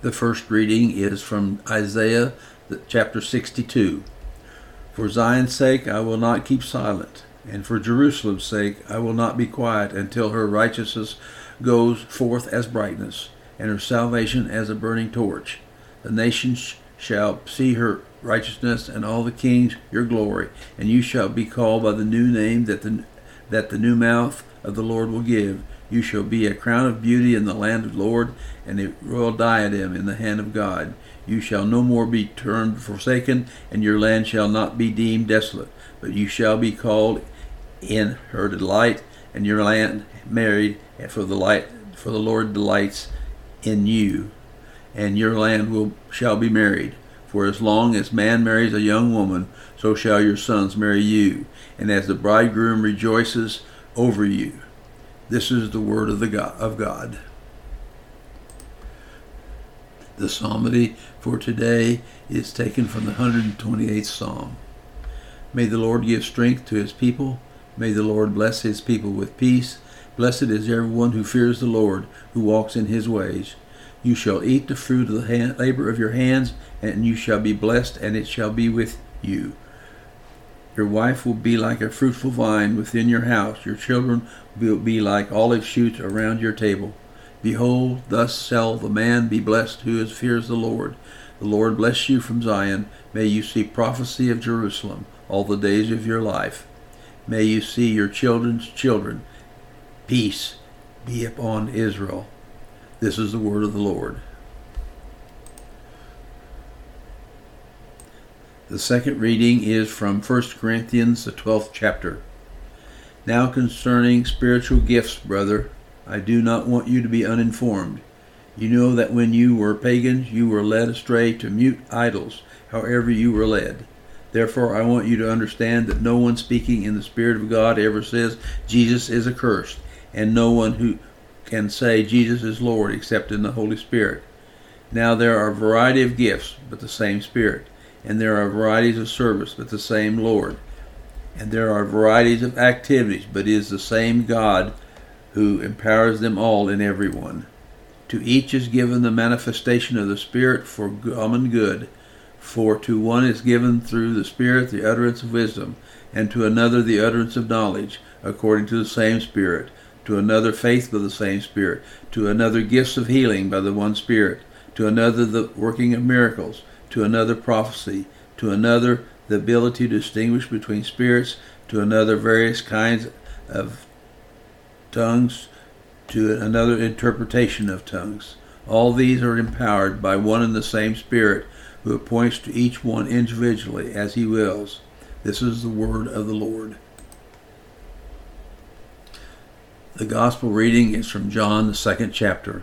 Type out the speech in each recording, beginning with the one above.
The first reading is from Isaiah chapter 62. For Zion's sake I will not keep silent, and for Jerusalem's sake I will not be quiet until her righteousness goes forth as brightness, and her salvation as a burning torch. The nations shall see her righteousness, and all the kings your glory, and you shall be called by the new name that the that the new mouth of the Lord will give. You shall be a crown of beauty in the land of the Lord, and a royal diadem in the hand of God. You shall no more be turned forsaken, and your land shall not be deemed desolate, but you shall be called in her delight, and your land married, for the light for the Lord delights in you, and your land will shall be married. For as long as man marries a young woman, so shall your sons marry you, and as the bridegroom rejoices over you. This is the word of the God, of God. The psalmody for today is taken from the 128th psalm. May the Lord give strength to his people. May the Lord bless his people with peace. Blessed is everyone who fears the Lord, who walks in his ways. You shall eat the fruit of the hand, labor of your hands, and you shall be blessed, and it shall be with you. Your wife will be like a fruitful vine within your house. Your children will be like olive shoots around your table. Behold, thus shall the man be blessed who fears the Lord. The Lord bless you from Zion. May you see prophecy of Jerusalem all the days of your life. May you see your children's children. Peace be upon Israel. This is the word of the Lord. The second reading is from 1 Corinthians, the 12th chapter. Now concerning spiritual gifts, brother, I do not want you to be uninformed. You know that when you were pagans, you were led astray to mute idols, however you were led. Therefore, I want you to understand that no one speaking in the Spirit of God ever says Jesus is accursed, and no one who can say Jesus is Lord except in the Holy Spirit. Now there are a variety of gifts, but the same Spirit and there are varieties of service, but the same Lord. And there are varieties of activities, but it is the same God who empowers them all in everyone. To each is given the manifestation of the Spirit for common good. For to one is given through the Spirit the utterance of wisdom, and to another the utterance of knowledge, according to the same Spirit, to another faith by the same Spirit, to another gifts of healing by the one Spirit, to another the working of miracles to another prophecy, to another the ability to distinguish between spirits, to another various kinds of tongues, to another interpretation of tongues. All these are empowered by one and the same Spirit, who appoints to each one individually as he wills. This is the word of the Lord. The gospel reading is from John, the second chapter.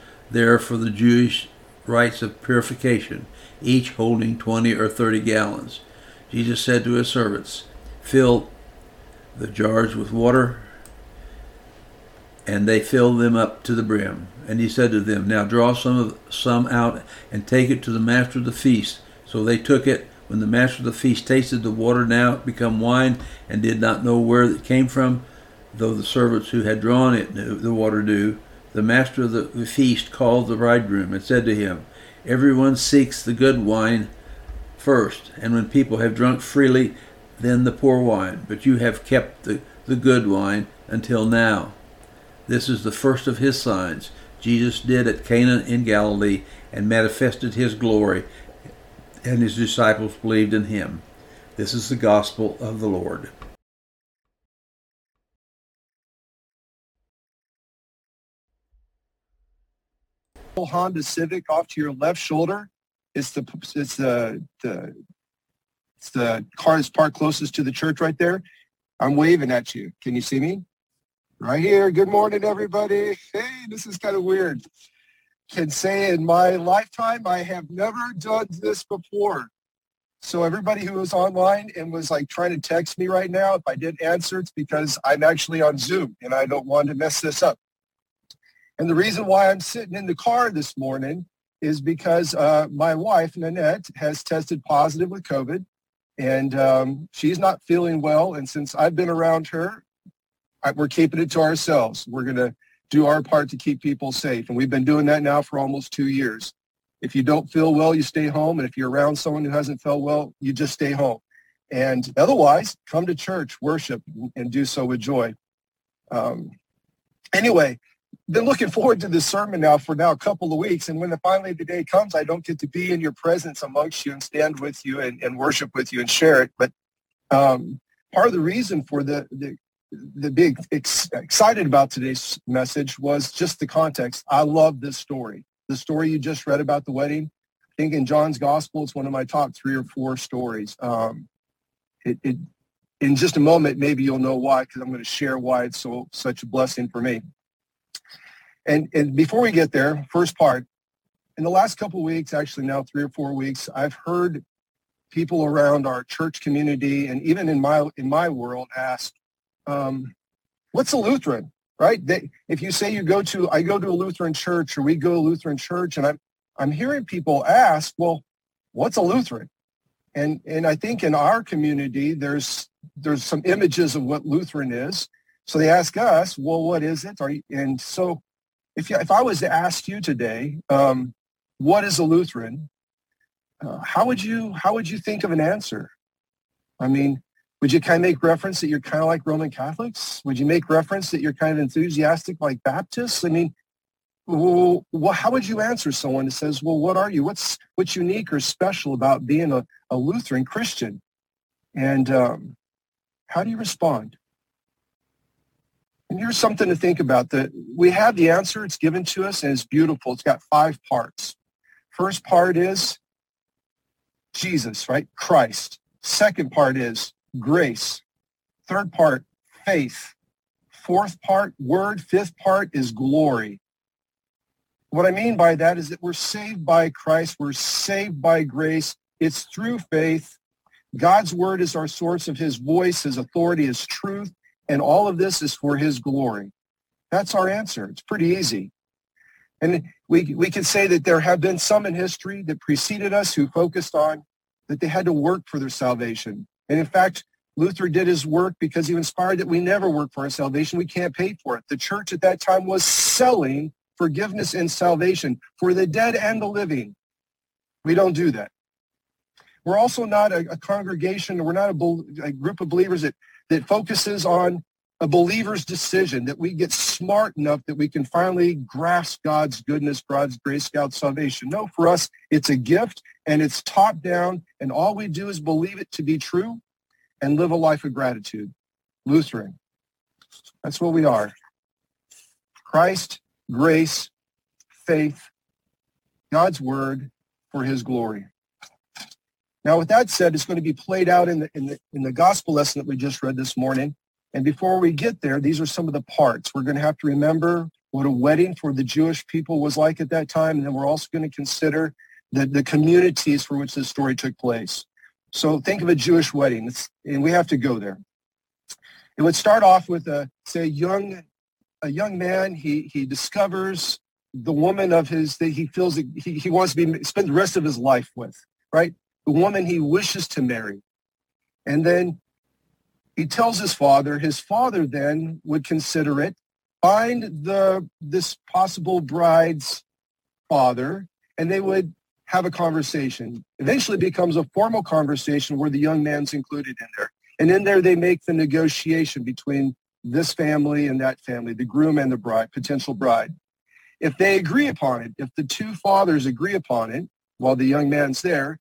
there for the Jewish rites of purification, each holding 20 or 30 gallons. Jesus said to his servants, Fill the jars with water, and they filled them up to the brim. And he said to them, Now draw some of some out and take it to the master of the feast. So they took it. When the master of the feast tasted the water now become wine, and did not know where it came from, though the servants who had drawn it knew, the water knew, the master of the feast called the bridegroom and said to him, Everyone seeks the good wine first, and when people have drunk freely, then the poor wine, but you have kept the, the good wine until now. This is the first of his signs Jesus did at Cana in Galilee and manifested his glory, and his disciples believed in him. This is the gospel of the Lord. Honda Civic off to your left shoulder. It's the it's the the it's the car that's parked closest to the church right there. I'm waving at you. Can you see me? Right here. Good morning, everybody. Hey, this is kind of weird. can say in my lifetime, I have never done this before. So everybody who was online and was like trying to text me right now, if I didn't answer, it's because I'm actually on Zoom and I don't want to mess this up. And the reason why I'm sitting in the car this morning is because uh, my wife, Nanette, has tested positive with COVID and um, she's not feeling well. And since I've been around her, I, we're keeping it to ourselves. We're going to do our part to keep people safe. And we've been doing that now for almost two years. If you don't feel well, you stay home. And if you're around someone who hasn't felt well, you just stay home. And otherwise, come to church, worship, and do so with joy. Um, anyway, been looking forward to this sermon now for now a couple of weeks. And when the finally the day comes, I don't get to be in your presence amongst you and stand with you and, and worship with you and share it. But um, part of the reason for the, the the big ex- excited about today's message was just the context. I love this story. The story you just read about the wedding. I think in John's gospel, it's one of my top three or four stories. Um, it, it, in just a moment, maybe you'll know why, because I'm going to share why it's so such a blessing for me. And, and before we get there, first part, in the last couple weeks, actually now three or four weeks, I've heard people around our church community and even in my in my world ask, um, what's a Lutheran, right? They, if you say you go to, I go to a Lutheran church or we go to a Lutheran church and I'm, I'm hearing people ask, well, what's a Lutheran? And, and I think in our community, there's, there's some images of what Lutheran is. So they ask us, well, what is it? You, and so if, if I was to ask you today, um, what is a Lutheran? Uh, how would you, how would you think of an answer? I mean, would you kind of make reference that you're kind of like Roman Catholics? Would you make reference that you're kind of enthusiastic like Baptists? I mean, well, how would you answer someone that says, well, what are you? What's, what's unique or special about being a, a Lutheran Christian? And um, how do you respond? Here's something to think about. That we have the answer. It's given to us and it's beautiful. It's got five parts. First part is Jesus, right? Christ. Second part is grace. Third part, faith. Fourth part, word. Fifth part is glory. What I mean by that is that we're saved by Christ. We're saved by grace. It's through faith. God's word is our source of his voice, his authority, his truth, and all of this is for his glory. That's our answer. It's pretty easy. And we, we can say that there have been some in history that preceded us who focused on that they had to work for their salvation. And in fact, Luther did his work because he inspired that we never work for our salvation. We can't pay for it. The church at that time was selling forgiveness and salvation for the dead and the living. We don't do that. We're also not a, a congregation, we're not a, a group of believers that, that focuses on a believer's decision, that we get smart enough that we can finally grasp God's goodness, God's grace, God's salvation. No, for us, it's a gift and it's top down and all we do is believe it to be true and live a life of gratitude. Lutheran. That's what we are. Christ, grace, faith, God's word for his glory. Now, with that said, it's going to be played out in the, in the, in the gospel lesson that we just read this morning. And before we get there, these are some of the parts. We're going to have to remember what a wedding for the Jewish people was like at that time. And then we're also going to consider the, the communities for which this story took place. So think of a Jewish wedding, it's, and we have to go there. It would start off with a say young a young man. He he discovers the woman of his that he feels he, he wants to be spend the rest of his life with, right? The woman he wishes to marry, and then he tells his father. His father then would consider it, find the this possible bride's father, and they would have a conversation. Eventually becomes a formal conversation where the young man's included in there. And in there, they make the negotiation between this family and that family, the groom and the bride, potential bride. If they agree upon it, if the two fathers agree upon it while the young man's there,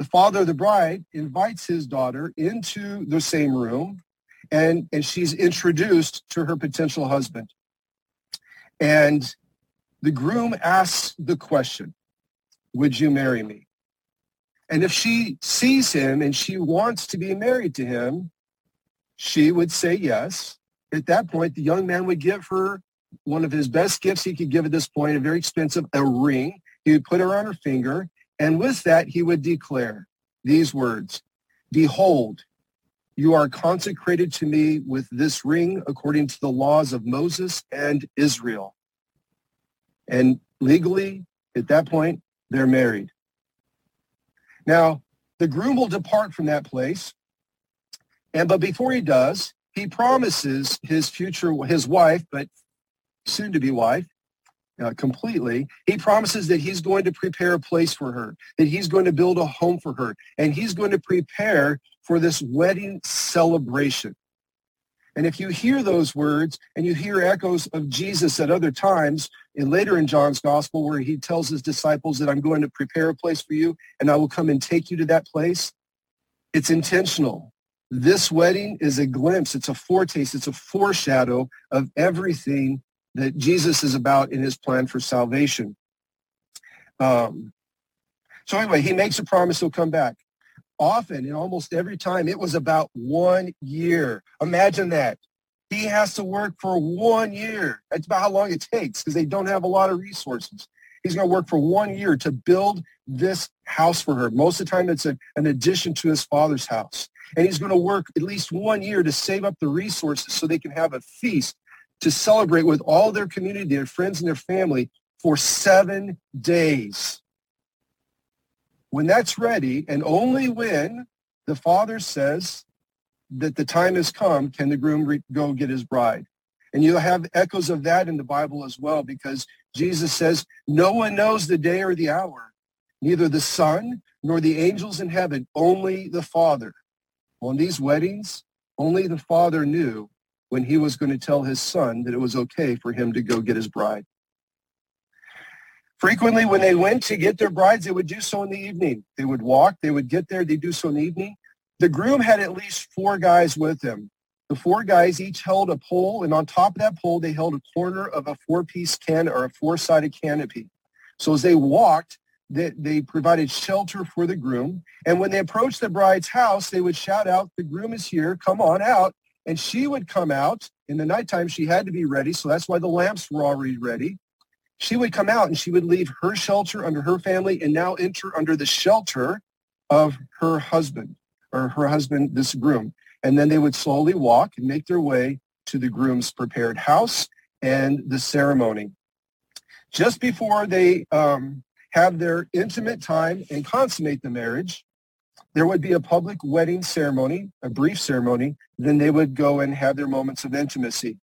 the father of the bride invites his daughter into the same room and, and she's introduced to her potential husband. And the groom asks the question, would you marry me? And if she sees him and she wants to be married to him, she would say yes. At that point, the young man would give her one of his best gifts he could give at this point, a very expensive, a ring. He would put her on her finger. And with that, he would declare these words, Behold, you are consecrated to me with this ring according to the laws of Moses and Israel. And legally, at that point, they're married. Now, the groom will depart from that place. And but before he does, he promises his future, his wife, but soon to be wife, uh, completely. He promises that he's going to prepare a place for her, that he's going to build a home for her, and he's going to prepare for this wedding celebration. And if you hear those words and you hear echoes of Jesus at other times, and later in John's gospel where he tells his disciples that I'm going to prepare a place for you and I will come and take you to that place, it's intentional. This wedding is a glimpse, it's a foretaste, it's a foreshadow of everything that Jesus is about in his plan for salvation. Um, so anyway, he makes a promise he'll come back. Often, and almost every time, it was about one year. Imagine that. He has to work for one year. That's about how long it takes because they don't have a lot of resources. He's going to work for one year to build this house for her. Most of the time, it's a, an addition to his father's house. And he's going to work at least one year to save up the resources so they can have a feast to celebrate with all their community, their friends and their family for seven days. When that's ready, and only when the father says that the time has come, can the groom re- go get his bride. And you'll have echoes of that in the Bible as well, because Jesus says, no one knows the day or the hour, neither the Son nor the angels in heaven, only the Father. On these weddings, only the Father knew when he was going to tell his son that it was okay for him to go get his bride. Frequently, when they went to get their brides, they would do so in the evening. They would walk, they would get there, they do so in the evening. The groom had at least four guys with him. The four guys each held a pole, and on top of that pole, they held a corner of a four-piece can or a four-sided canopy. So as they walked, they, they provided shelter for the groom. And when they approached the bride's house, they would shout out, the groom is here, come on out. And she would come out. In the nighttime, she had to be ready, so that's why the lamps were already ready. She would come out and she would leave her shelter under her family and now enter under the shelter of her husband or her husband, this groom. And then they would slowly walk and make their way to the groom's prepared house and the ceremony. Just before they um, have their intimate time and consummate the marriage, there would be a public wedding ceremony, a brief ceremony. Then they would go and have their moments of intimacy.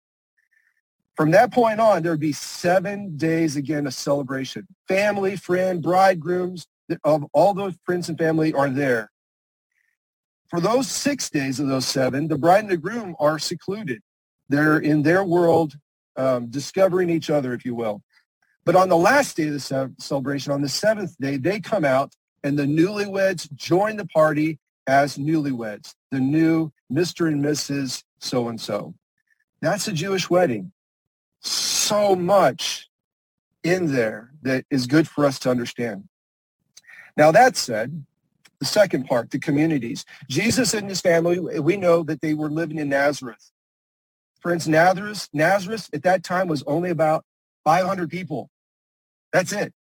From that point on, there would be seven days again of celebration. Family, friend, bridegrooms, of all those friends and family are there. For those six days of those seven, the bride and the groom are secluded. They're in their world, um, discovering each other, if you will. But on the last day of the celebration, on the seventh day, they come out and the newlyweds join the party as newlyweds, the new Mr. and Mrs. So-and-so. That's a Jewish wedding. So much in there that is good for us to understand. Now that said, the second part, the communities. Jesus and his family, we know that they were living in Nazareth. Friends, Nazareth, Nazareth at that time was only about 500 people. That's it.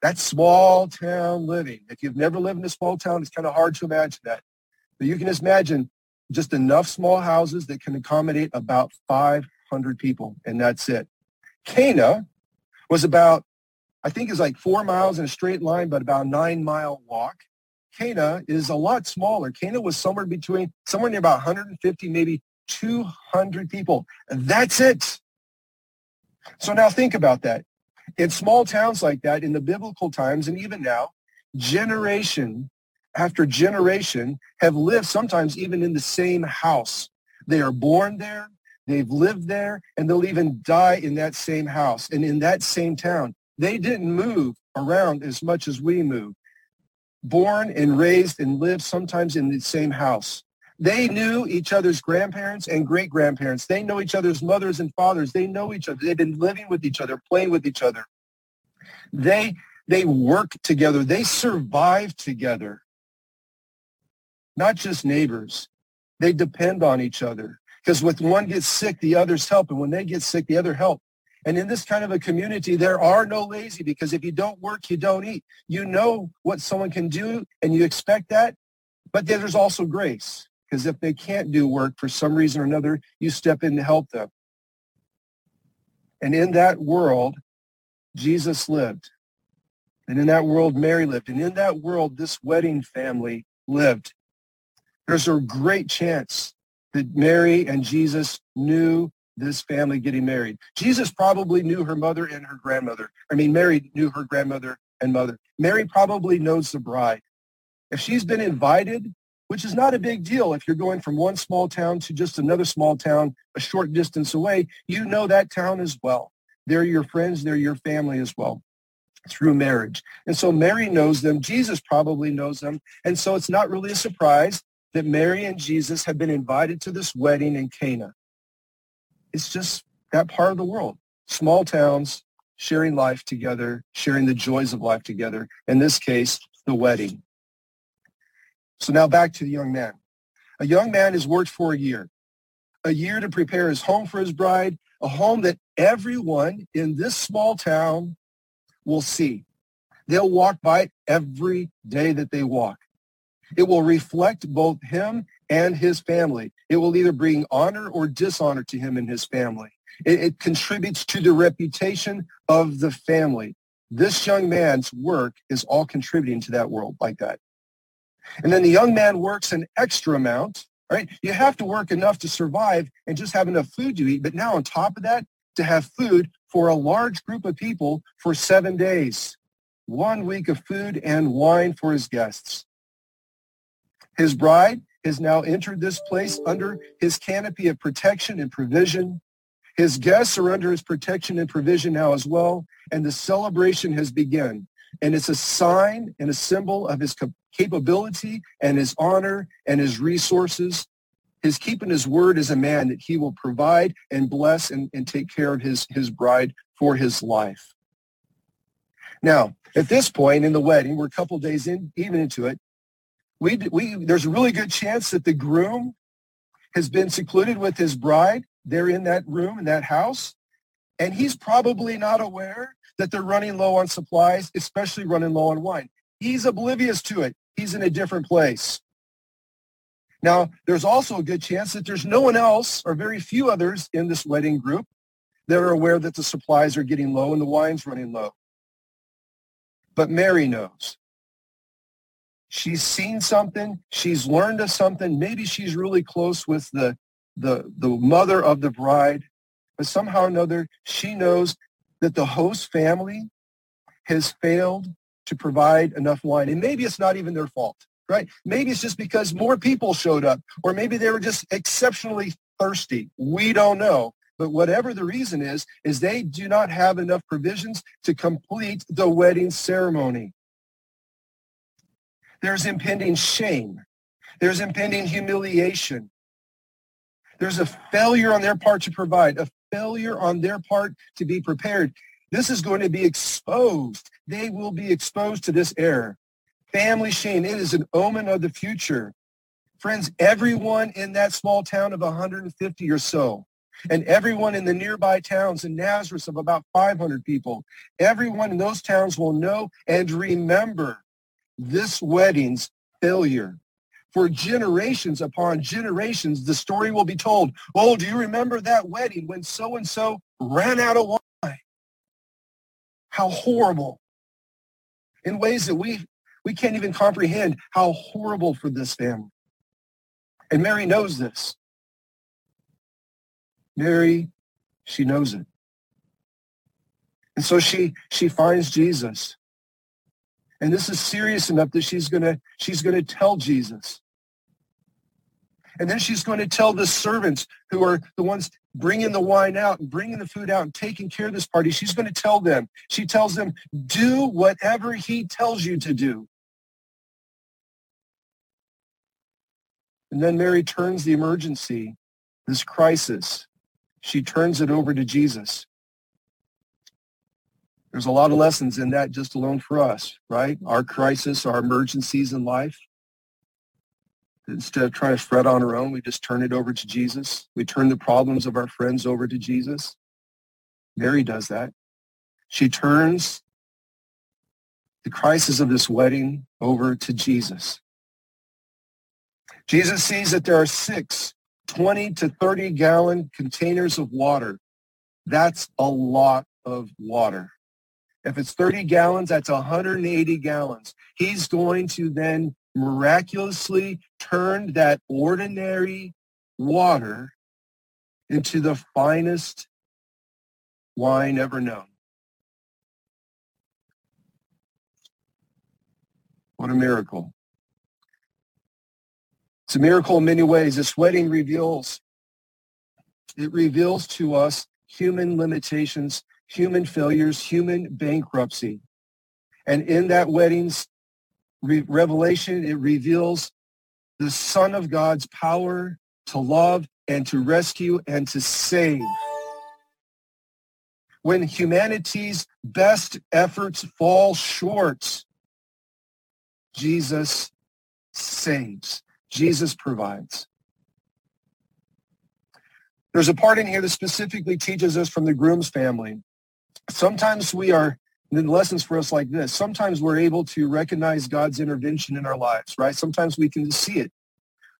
That's small town living. If you've never lived in a small town, it's kind of hard to imagine that. But you can just imagine just enough small houses that can accommodate about 500 people, and that's it. Cana was about, I think is like four miles in a straight line, but about a nine mile walk. Cana is a lot smaller. Cana was somewhere between, somewhere near about 150, maybe 200 people. And that's it. So now think about that in small towns like that in the biblical times and even now, generation after generation have lived sometimes even in the same house. They are born there, they've lived there, and they'll even die in that same house and in that same town. They didn't move around as much as we move. Born and raised and lived sometimes in the same house. They knew each other's grandparents and great grandparents. They know each other's mothers and fathers. They know each other. They've been living with each other, playing with each other. They they work together. They survive together. Not just neighbors. They depend on each other. Because when one gets sick, the others help. And when they get sick, the other help. And in this kind of a community, there are no lazy because if you don't work, you don't eat. You know what someone can do and you expect that. But there's also grace because if they can't do work for some reason or another, you step in to help them. And in that world, Jesus lived. And in that world, Mary lived. And in that world, this wedding family lived. There's a great chance that Mary and Jesus knew this family getting married. Jesus probably knew her mother and her grandmother. I mean, Mary knew her grandmother and mother. Mary probably knows the bride. If she's been invited, which is not a big deal if you're going from one small town to just another small town a short distance away, you know that town as well. They're your friends, they're your family as well through marriage. And so Mary knows them. Jesus probably knows them. And so it's not really a surprise that Mary and Jesus have been invited to this wedding in Cana. It's just that part of the world. Small towns sharing life together, sharing the joys of life together. In this case, the wedding. So now back to the young man. A young man has worked for a year, a year to prepare his home for his bride, a home that everyone in this small town will see. They'll walk by it every day that they walk. It will reflect both him and his family. It will either bring honor or dishonor to him and his family. It, it, contributes to the reputation of the family. This young man's work is all contributing to that world like that. And then the young man works an extra amount, right? You have to work enough to survive and just have enough food to eat. But now on top of that, to have food for a large group of people for seven days. One week of food and wine for his guests. His bride has now entered this place under his canopy of protection and provision. His guests are under his protection and provision now as well. And the celebration has begun. And it's a sign and a symbol of his capability and his honor and his resources. His keeping his word as a man that he will provide and bless and, and take care of his, his bride for his life. Now, at this point in the wedding, we're a couple days in, even into it, we, we, there's a really good chance that the groom has been secluded with his bride. They're in that room, in that house. And he's probably not aware that they're running low on supplies, especially running low on wine. He's oblivious to it. He's in a different place. Now, there's also a good chance that there's no one else or very few others in this wedding group that are aware that the supplies are getting low and the wine's running low. But Mary knows. She's seen something. She's learned of something. Maybe she's really close with the, the, the mother of the bride. But somehow or another, she knows that the host family has failed to provide enough wine. And maybe it's not even their fault, right? Maybe it's just because more people showed up, or maybe they were just exceptionally thirsty. We don't know. But whatever the reason is, is they do not have enough provisions to complete the wedding ceremony. There's impending shame. There's impending humiliation. There's a failure on their part to provide, a failure on their part to be prepared. This is going to be exposed. They will be exposed to this error. Family shame, it is an omen of the future. Friends, everyone in that small town of 150 or so, and everyone in the nearby towns in Nazareth of about 500 people, everyone in those towns will know and remember this wedding's failure. For generations upon generations, the story will be told. Oh, do you remember that wedding when so-and-so ran out of wine? How horrible. In ways that we, we can't even comprehend how horrible for this family. And Mary knows this. Mary, she knows it. And so she, she finds Jesus. And this is serious enough that she's going to she's going to tell Jesus. And then she's going to tell the servants who are the ones bringing the wine out and bringing the food out and taking care of this party. She's going to tell them. She tells them, do whatever he tells you to do. And then Mary turns the emergency, this crisis, she turns it over to Jesus. There's a lot of lessons in that just alone for us, right? Our crisis, our emergencies in life. Instead of trying to fret on our own, we just turn it over to Jesus. We turn the problems of our friends over to Jesus. Mary does that. She turns the crisis of this wedding over to Jesus. Jesus sees that there are six 20 to 30 gallon containers of water. That's a lot of water. If it's 30 gallons, that's 180 gallons. He's going to then miraculously turn that ordinary water into the finest wine ever known. What a miracle. It's a miracle in many ways. This wedding reveals, it reveals to us human limitations, human failures, human bankruptcy. And in that wedding's re- revelation, it reveals the Son of God's power to love and to rescue and to save. When humanity's best efforts fall short, Jesus saves. Jesus provides. There's a part in here that specifically teaches us from the groom's family. Sometimes we are, the lessons for us like this, sometimes we're able to recognize God's intervention in our lives, right? Sometimes we can see it.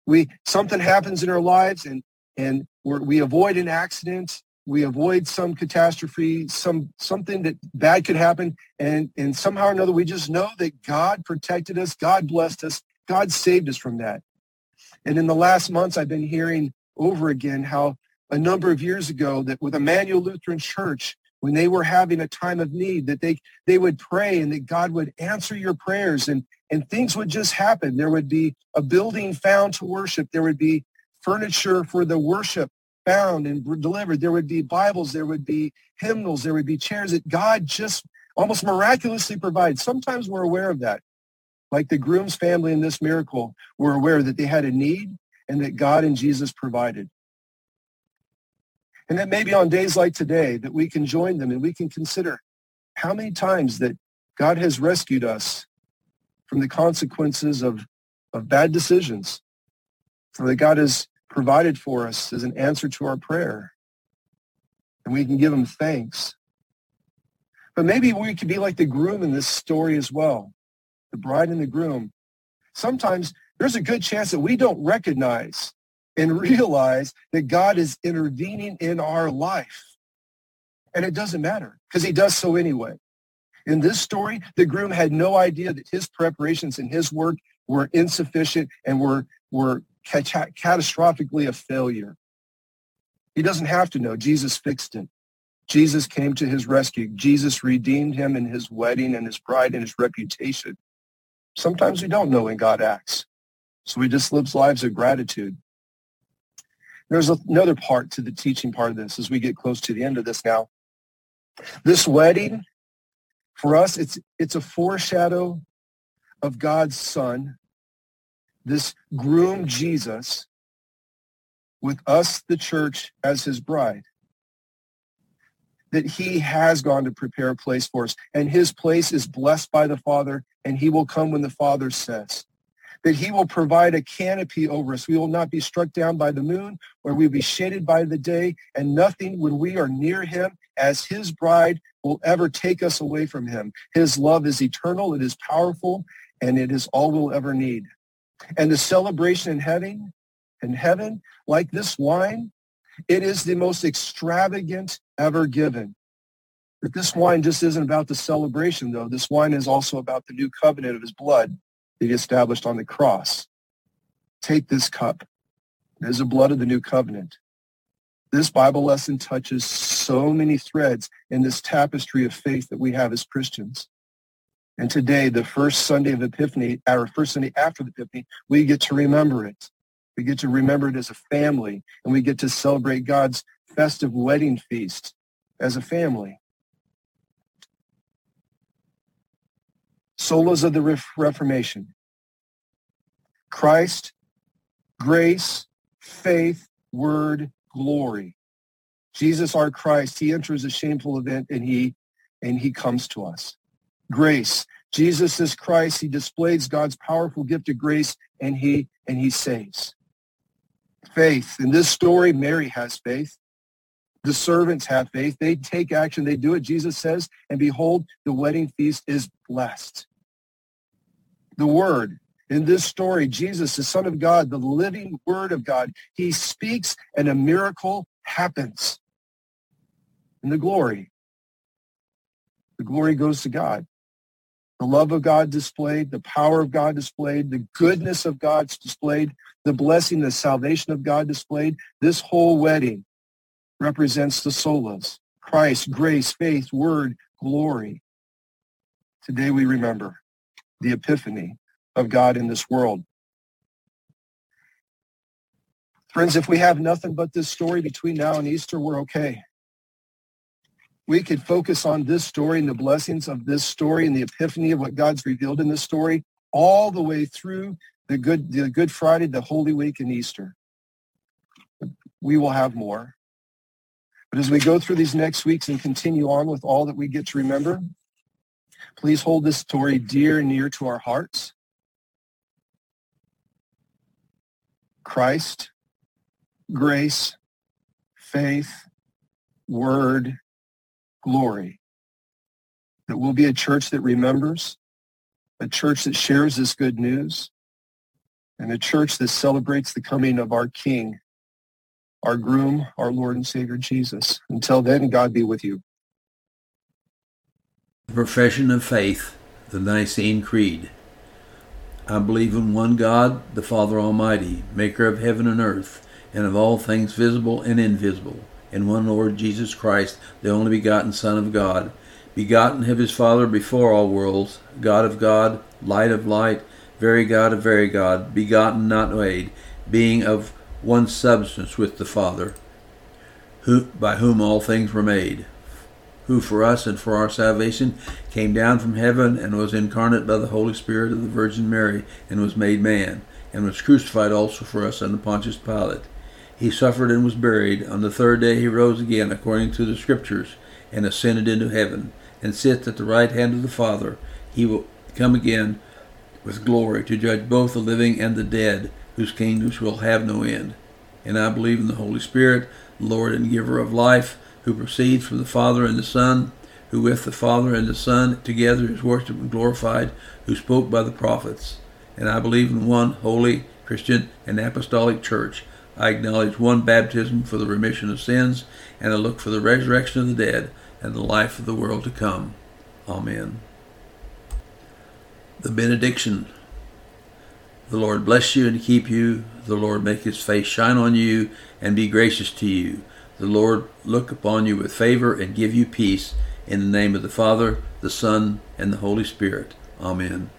We, something happens in our lives and, and we avoid an accident we avoid some catastrophe, some something that bad could happen, and and somehow or another we just know that God protected us, God blessed us, God saved us from that. And in the last months, I've been hearing over again how a number of years ago that with Emmanuel Lutheran Church, when they were having a time of need, that they they would pray and that God would answer your prayers and and things would just happen. There would be a building found to worship. There would be furniture for the worship found and delivered. There would be Bibles, there would be hymnals, there would be chairs that God just almost miraculously provides. Sometimes we're aware of that. Like the groom's family in this miracle were aware that they had a need and that God and Jesus provided. And that maybe on days like today that we can join them and we can consider how many times that God has rescued us from the consequences of, of bad decisions, or that God has provided for us as an answer to our prayer. And we can give him thanks. But maybe we could be like the groom in this story as well, the bride and the groom. Sometimes there's a good chance that we don't recognize and realize that God is intervening in our life. And it doesn't matter because he does so anyway. In this story, the groom had no idea that his preparations and his work were insufficient and were, were catastrophically a failure. He doesn't have to know. Jesus fixed it. Jesus came to his rescue. Jesus redeemed him in his wedding and his bride and his reputation. Sometimes we don't know when God acts. So we just live lives of gratitude. There's another part to the teaching part of this as we get close to the end of this now. This wedding, for us, it's, it's a foreshadow of God's son this groom Jesus with us, the church, as his bride. That he has gone to prepare a place for us, and his place is blessed by the Father, and he will come when the Father says. That he will provide a canopy over us. We will not be struck down by the moon, or we will be shaded by the day, and nothing when we are near him as his bride will ever take us away from him. His love is eternal, it is powerful, and it is all we'll ever need. And the celebration in heaven, in heaven, like this wine, it is the most extravagant ever given. But this wine just isn't about the celebration, though. This wine is also about the new covenant of his blood that he established on the cross. Take this cup. It is the blood of the new covenant. This Bible lesson touches so many threads in this tapestry of faith that we have as Christians. And today, the first Sunday of Epiphany, our first Sunday after the Epiphany, we get to remember it. We get to remember it as a family, and we get to celebrate God's festive wedding feast as a family. Solas of the Reformation. Christ, grace, faith, word, glory. Jesus our Christ, he enters a shameful event and he and he comes to us grace. Jesus is Christ. He displays God's powerful gift of grace and he and he saves. Faith. In this story, Mary has faith. The servants have faith. They take action. They do it, Jesus says, and behold, the wedding feast is blessed. The word. In this story, Jesus, the Son of God, the living word of God, he speaks and a miracle happens. And the glory. The glory goes to God the love of God displayed, the power of God displayed, the goodness of God displayed, the blessing, the salvation of God displayed. This whole wedding represents the solas, Christ, grace, faith, word, glory. Today we remember the epiphany of God in this world. Friends, if we have nothing but this story between now and Easter, we're okay we could focus on this story and the blessings of this story and the epiphany of what God's revealed in this story all the way through the good, the Good Friday, the Holy Week, and Easter. We will have more. But as we go through these next weeks and continue on with all that we get to remember, please hold this story dear and near to our hearts. Christ, grace, faith, word, glory. That we'll be a church that remembers, a church that shares this good news, and a church that celebrates the coming of our King, our groom, our Lord and Savior Jesus. Until then, God be with you. The profession of faith, the Nicene Creed. I believe in one God, the Father Almighty, maker of heaven and earth, and of all things visible and invisible and one Lord Jesus Christ, the only begotten Son of God, begotten of his Father before all worlds, God of God, light of light, very God of very God, begotten not made, being of one substance with the Father, who by whom all things were made, who for us and for our salvation came down from heaven and was incarnate by the Holy Spirit of the Virgin Mary, and was made man, and was crucified also for us under Pontius Pilate he suffered and was buried. On the third day he rose again, according to the Scriptures, and ascended into heaven, and sits at the right hand of the Father. He will come again with glory to judge both the living and the dead, whose kingdoms will have no end. And I believe in the Holy Spirit, Lord and giver of life, who proceeds from the Father and the Son, who with the Father and the Son together is worshipped and glorified, who spoke by the prophets. And I believe in one holy, Christian, and apostolic church I acknowledge one baptism for the remission of sins, and I look for the resurrection of the dead and the life of the world to come. Amen. The benediction. The Lord bless you and keep you. The Lord make his face shine on you and be gracious to you. The Lord look upon you with favor and give you peace. In the name of the Father, the Son, and the Holy Spirit. Amen.